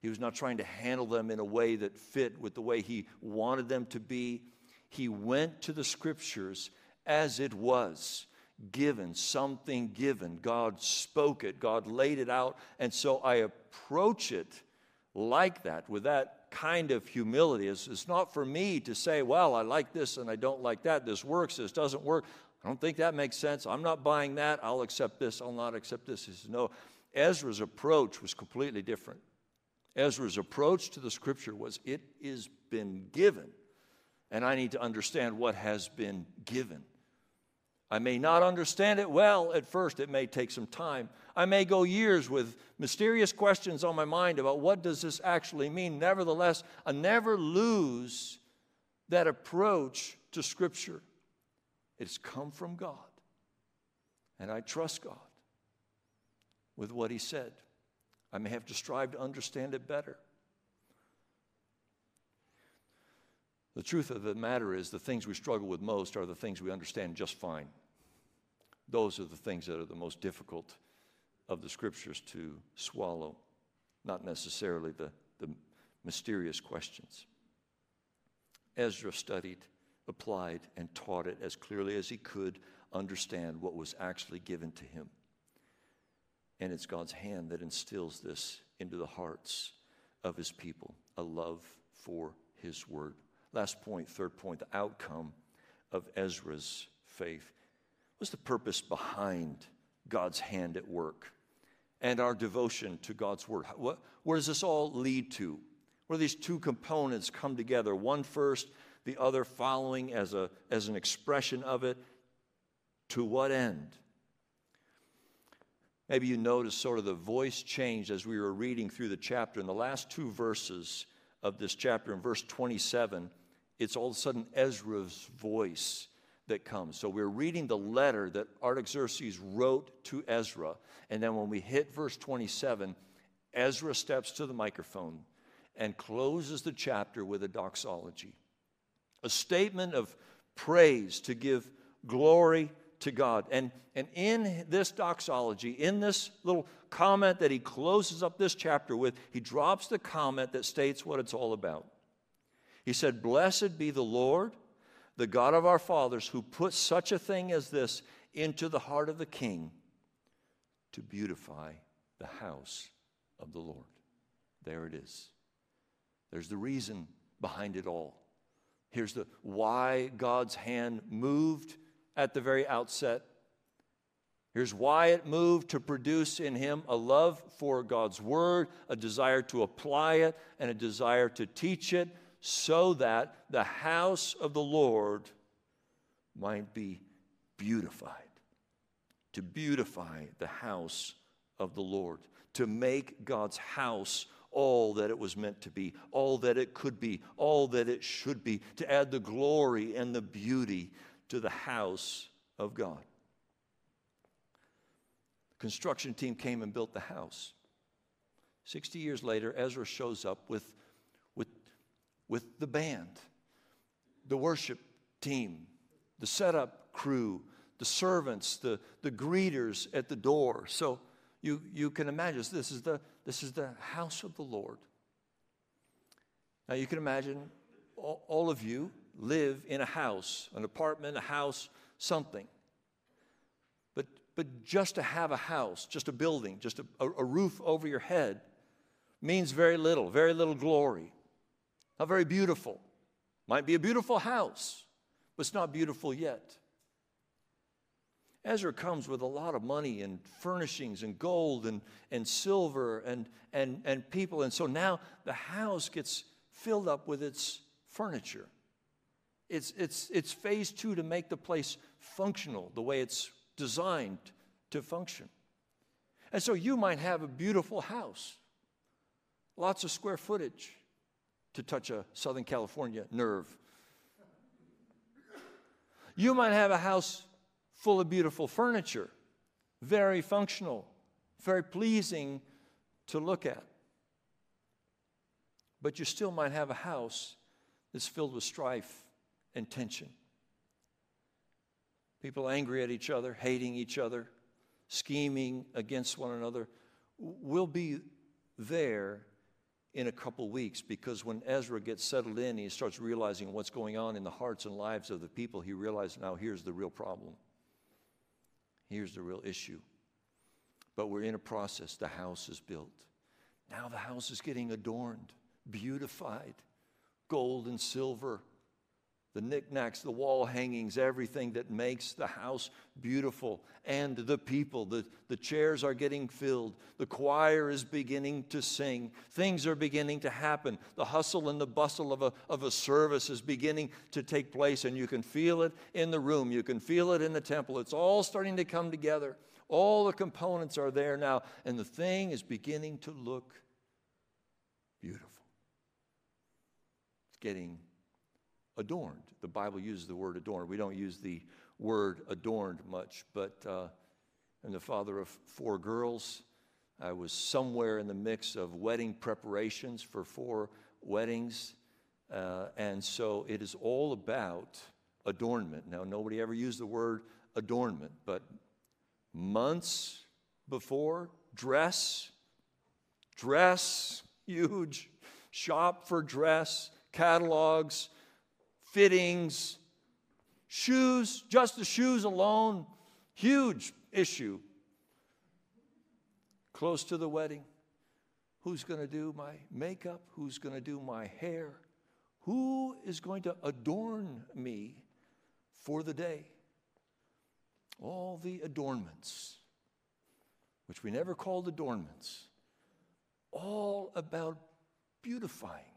[SPEAKER 1] He was not trying to handle them in a way that fit with the way he wanted them to be. He went to the scriptures as it was, given, something given. God spoke it, God laid it out. And so I approach it like that, with that kind of humility. It's, it's not for me to say, well, I like this and I don't like that. This works, this doesn't work. I don't think that makes sense. I'm not buying that. I'll accept this. I'll not accept this. He says, no. Ezra's approach was completely different. Ezra's approach to the scripture was, it is been given, and I need to understand what has been given. I may not understand it well at first. It may take some time. I may go years with mysterious questions on my mind about what does this actually mean. Nevertheless, I never lose that approach to Scripture. It's come from God. And I trust God with what He said. I may have to strive to understand it better. The truth of the matter is, the things we struggle with most are the things we understand just fine. Those are the things that are the most difficult of the scriptures to swallow, not necessarily the, the mysterious questions. Ezra studied, applied, and taught it as clearly as he could understand what was actually given to him. And it's God's hand that instills this into the hearts of his people a love for his word. Last point, third point, the outcome of Ezra's faith. What's the purpose behind God's hand at work and our devotion to God's word? What, where does this all lead to? Where these two components come together, one first, the other following as, a, as an expression of it. To what end? Maybe you noticed sort of the voice changed as we were reading through the chapter. In the last two verses of this chapter, in verse 27, it's all of a sudden Ezra's voice that comes. So we're reading the letter that Artaxerxes wrote to Ezra. And then when we hit verse 27, Ezra steps to the microphone and closes the chapter with a doxology, a statement of praise to give glory to God. And, and in this doxology, in this little comment that he closes up this chapter with, he drops the comment that states what it's all about. He said, Blessed be the Lord, the God of our fathers, who put such a thing as this into the heart of the king to beautify the house of the Lord. There it is. There's the reason behind it all. Here's the why God's hand moved at the very outset. Here's why it moved to produce in him a love for God's word, a desire to apply it, and a desire to teach it so that the house of the Lord might be beautified. To beautify the house of the Lord, to make God's house all that it was meant to be, all that it could be, all that it should be, to add the glory and the beauty to the house of God. The construction team came and built the house. 60 years later, Ezra shows up with with with the band, the worship team, the setup crew, the servants, the, the greeters at the door. So you, you can imagine this is, the, this is the house of the Lord. Now you can imagine all, all of you live in a house, an apartment, a house, something. But, but just to have a house, just a building, just a, a, roof over your head means very little, very little glory. Not very beautiful. Might be a beautiful house, but it's not beautiful yet. Ezra comes with a lot of money and furnishings and gold and, and silver and, and, and people. And so now the house gets filled up with its furniture. It's, it's, it's phase two to make the place functional the way it's designed to function. And so you might have a beautiful house, lots of square footage, to touch a Southern California nerve. You might have a house full of beautiful furniture, very functional, very pleasing to look at. But you still might have a house that's filled with strife and tension. People angry at each other, hating each other, scheming against one another. We'll be there in a couple weeks because when Ezra gets settled in, he starts realizing what's going on in the hearts and lives of the people. He realizes now here's the real problem. Here's the real issue. But we're in a process. The house is built. Now the house is getting adorned, beautified, gold and silver the knickknacks, the wall hangings, everything that makes the house beautiful, and the people. The, the chairs are getting filled. The choir is beginning to sing. Things are beginning to happen. The hustle and the bustle of a, of a service is beginning to take place, and you can feel it in the room. You can feel it in the temple. It's all starting to come together. All the components are there now, and the thing is beginning to look beautiful. It's getting adorned. The Bible uses the word adorned. We don't use the word adorned much, but uh, I'm the father of four girls. I was somewhere in the mix of wedding preparations for four weddings. Uh, and so it is all about adornment. Now, nobody ever used the word adornment, but months before, dress, dress, huge, shop for dress, catalogs, fittings, shoes, just the shoes alone, huge issue. Close to the wedding, who's going to do my makeup? Who's going to do my hair? Who is going to adorn me for the day? All the adornments, which we never called adornments, all about beautifying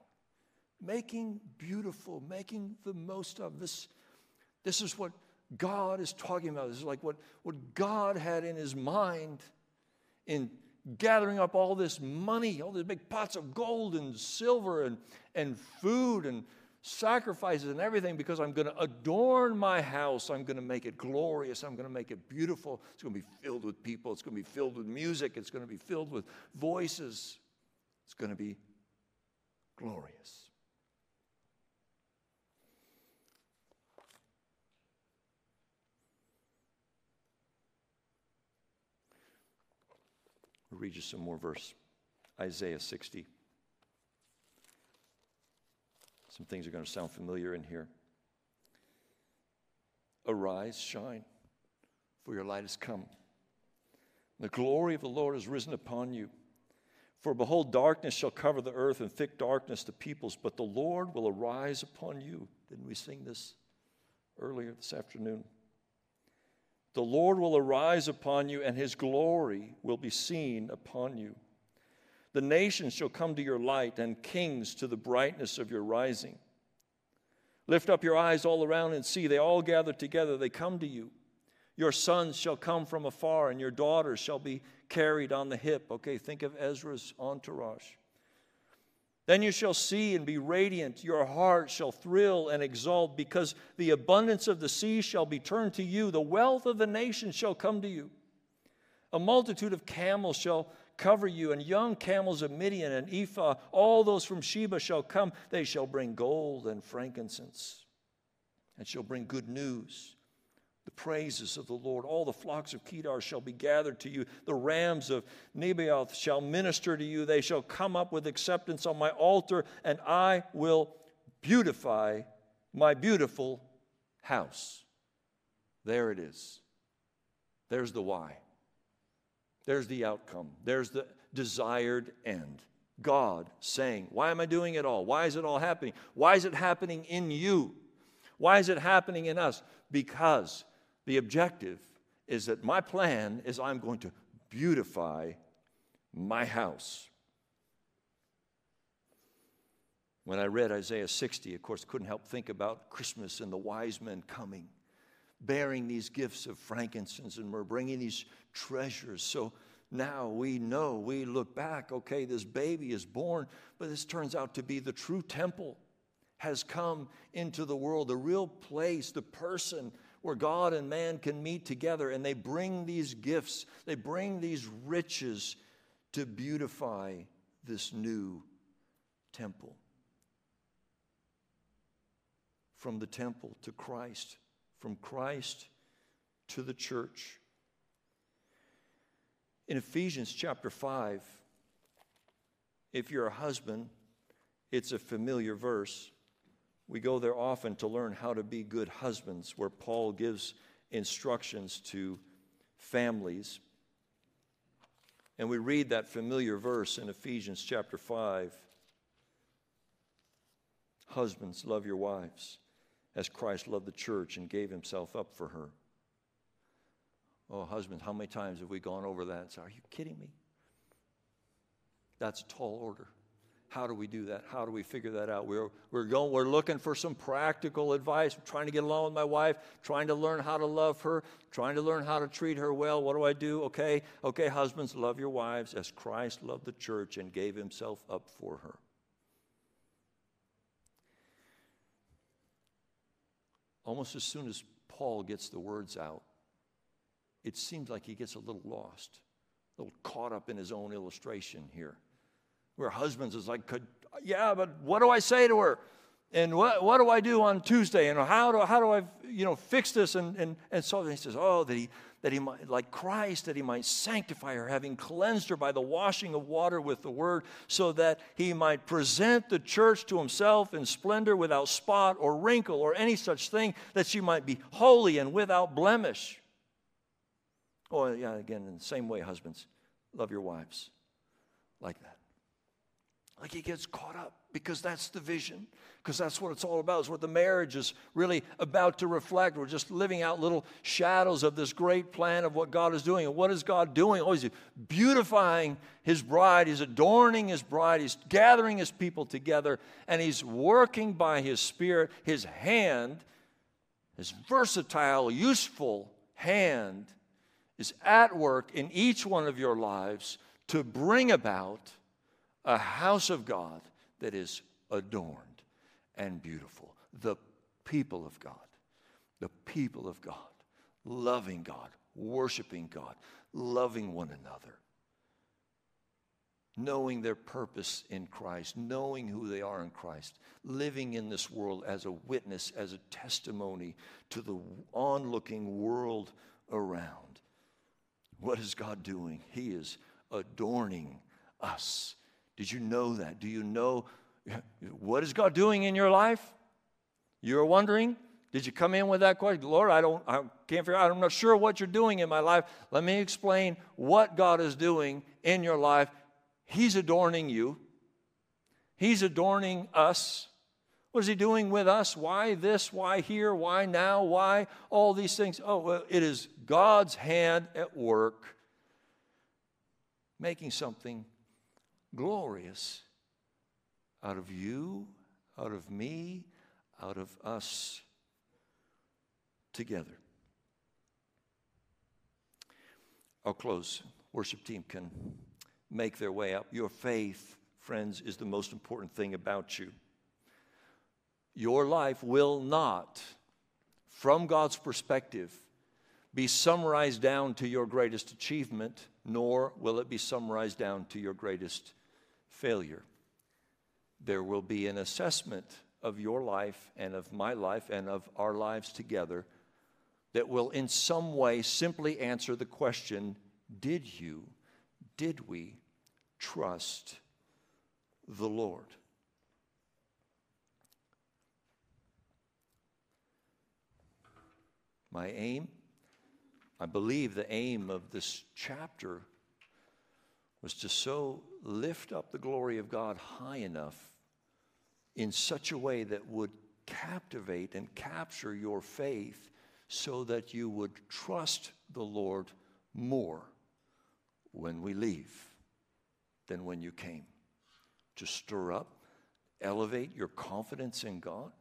[SPEAKER 1] making beautiful, making the most of this. This is what God is talking about. This is like what, what God had in his mind in gathering up all this money, all these big pots of gold and silver and, and food and sacrifices and everything because I'm going to adorn my house. I'm going to make it glorious. I'm going to make it beautiful. It's going to be filled with people. It's going to be filled with music. It's going to be filled with voices. It's going to be glorious. Read you some more verse. Isaiah 60. Some things are going to sound familiar in here. Arise, shine, for your light has come. The glory of the Lord has risen upon you. For behold, darkness shall cover the earth, and thick darkness the peoples, but the Lord will arise upon you. Didn't we sing this earlier this afternoon? The Lord will arise upon you, and his glory will be seen upon you. The nations shall come to your light, and kings to the brightness of your rising. Lift up your eyes all around and see, they all gather together, they come to you. Your sons shall come from afar, and your daughters shall be carried on the hip. Okay, think of Ezra's entourage. Then you shall see and be radiant. Your heart shall thrill and exult, because the abundance of the sea shall be turned to you. The wealth of the nations shall come to you. A multitude of camels shall cover you, and young camels of Midian and Ephah, all those from Sheba shall come. They shall bring gold and frankincense, and shall bring good news the praises of the Lord. All the flocks of Kedar shall be gathered to you. The rams of Nebaioth shall minister to you. They shall come up with acceptance on my altar, and I will beautify my beautiful house. There it is. There's the why. There's the outcome. There's the desired end. God saying, Why am I doing it all? Why is it all happening? Why is it happening in you? Why is it happening in us? Because the objective is that my plan is I'm going to beautify my house. When I read Isaiah 60, of course, couldn't help think about Christmas and the wise men coming, bearing these gifts of frankincense and myrrh, bringing these treasures. So now we know, we look back, okay, this baby is born, but this turns out to be the true temple has come into the world, the real place, the person where God and man can meet together and they bring these gifts, they bring these riches to beautify this new temple. From the temple to Christ, from Christ to the church. In Ephesians chapter 5, if you're a husband, it's a familiar verse. We go there often to learn how to be good husbands, where Paul gives instructions to families. And we read that familiar verse in Ephesians chapter 5 Husbands, love your wives as Christ loved the church and gave himself up for her. Oh, husbands, how many times have we gone over that said, Are you kidding me? That's a tall order. How do we do that? How do we figure that out? We're, we're, going, we're looking for some practical advice. I'm trying to get along with my wife, trying to learn how to love her, trying to learn how to treat her well. What do I do? Okay, okay, husbands, love your wives as Christ loved the church and gave himself up for her. Almost as soon as Paul gets the words out, it seems like he gets a little lost, a little caught up in his own illustration here where husbands is like, could, yeah, but what do I say to her? And what, what do I do on Tuesday? And how do, how do I, you know, fix this? And, and, and so he says, oh, that he, that he might, like Christ, that he might sanctify her, having cleansed her by the washing of water with the word, so that he might present the church to himself in splendor without spot or wrinkle or any such thing, that she might be holy and without blemish. Oh, yeah, again, in the same way, husbands, love your wives like that. Like he gets caught up because that's the vision, because that's what it's all about. It's what the marriage is really about to reflect. We're just living out little shadows of this great plan of what God is doing. And what is God doing? Oh, he's beautifying his bride, he's adorning his bride, he's gathering his people together, and he's working by his spirit. His hand, his versatile, useful hand, is at work in each one of your lives to bring about a house of God that is adorned and beautiful. The people of God, the people of God, loving God, worshiping God, loving one another, knowing their purpose in Christ, knowing who they are in Christ, living in this world as a witness, as a testimony to the onlooking world around. What is God doing? He is adorning us did you know that? Do you know [laughs] what is God doing in your life? You're wondering? Did you come in with that question? Lord, I don't I can't figure out, I'm not sure what you're doing in my life. Let me explain what God is doing in your life. He's adorning you. He's adorning us. What is he doing with us? Why this? Why here? Why now? Why all these things? Oh, well, it is God's hand at work making something glorious out of you, out of me, out of us together. I'll close. Worship team can make their way up. Your faith, friends, is the most important thing about you. Your life will not, from God's perspective, be summarized down to your greatest achievement, nor will it be summarized down to your greatest failure. There will be an assessment of your life and of my life and of our lives together that will, in some way, simply answer the question Did you, did we trust the Lord? My aim, I believe the aim of this chapter was to so lift up the glory of God high enough in such a way that would captivate and capture your faith so that you would trust the Lord more when we leave than when you came. To stir up, elevate your confidence in God,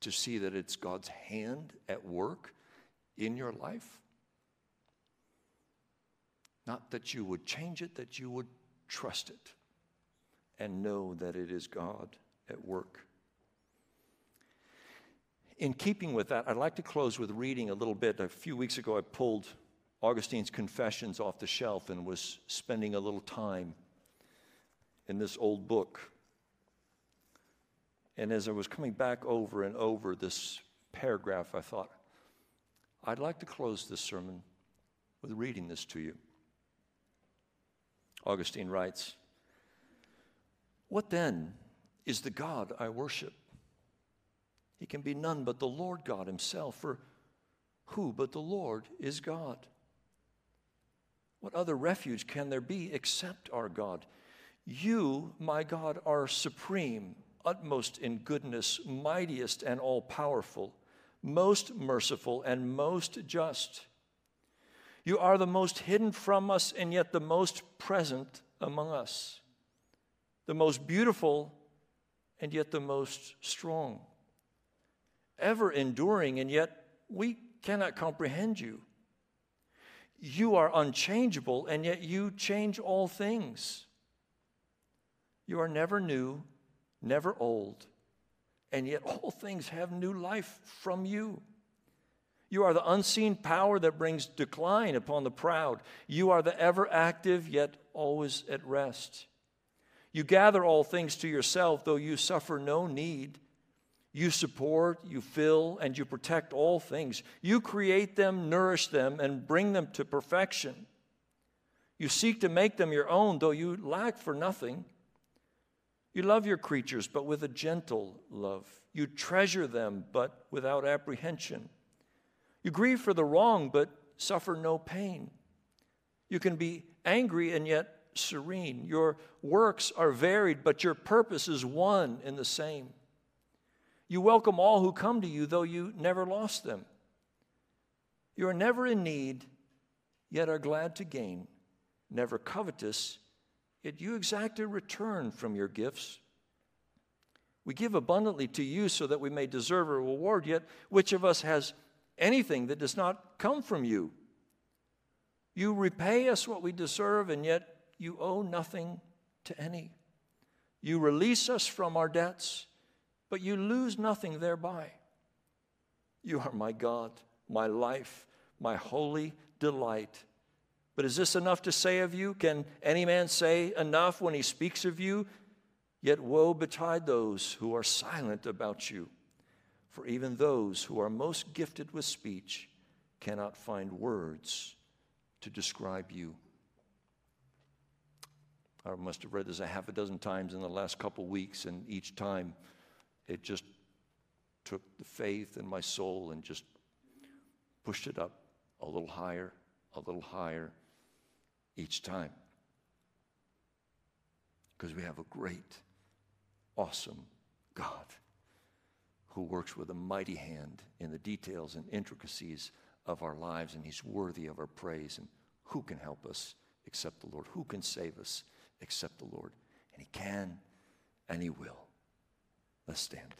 [SPEAKER 1] to see that it's God's hand at work in your life not that you would change it, that you would trust it and know that it is God at work. In keeping with that, I'd like to close with reading a little bit. A few weeks ago, I pulled Augustine's Confessions off the shelf and was spending a little time in this old book. And as I was coming back over and over this paragraph, I thought, I'd like to close this sermon with reading this to you. Augustine writes, What then is the God I worship? He can be none but the Lord God Himself, for Who but the Lord is God? What other refuge can there be except our God? You, my God, are supreme, utmost in goodness, mightiest and all powerful, most merciful and most just. You are the most hidden from us and yet the most present among us, the most beautiful and yet the most strong, ever enduring and yet we cannot comprehend you. You are unchangeable and yet you change all things. You are never new, never old, and yet all things have new life from you. You are the unseen power that brings decline upon the proud. You are the ever active, yet always at rest. You gather all things to yourself, though you suffer no need. You support, you fill, and you protect all things. You create them, nourish them, and bring them to perfection. You seek to make them your own, though you lack for nothing. You love your creatures, but with a gentle love. You treasure them, but without apprehension. You grieve for the wrong, but suffer no pain. You can be angry and yet serene. Your works are varied, but your purpose is one and the same. You welcome all who come to you, though you never lost them. You are never in need, yet are glad to gain, never covetous, yet you exact a return from your gifts. We give abundantly to you so that we may deserve a reward, yet which of us has anything that does not come from you. You repay us what we deserve, and yet you owe nothing to any. You release us from our debts, but you lose nothing thereby. You are my God, my life, my holy delight. But is this enough to say of you? Can any man say enough when he speaks of you? Yet woe betide those who are silent about you. For even those who are most gifted with speech cannot find words to describe you. I must have read this a half a dozen times in the last couple weeks, and each time it just took the faith in my soul and just pushed it up a little higher, a little higher each time. Because we have a great, awesome God who works with a mighty hand in the details and intricacies of our lives, and He's worthy of our praise. And who can help us except the Lord? Who can save us except the Lord? And He can and He will. Let's stand.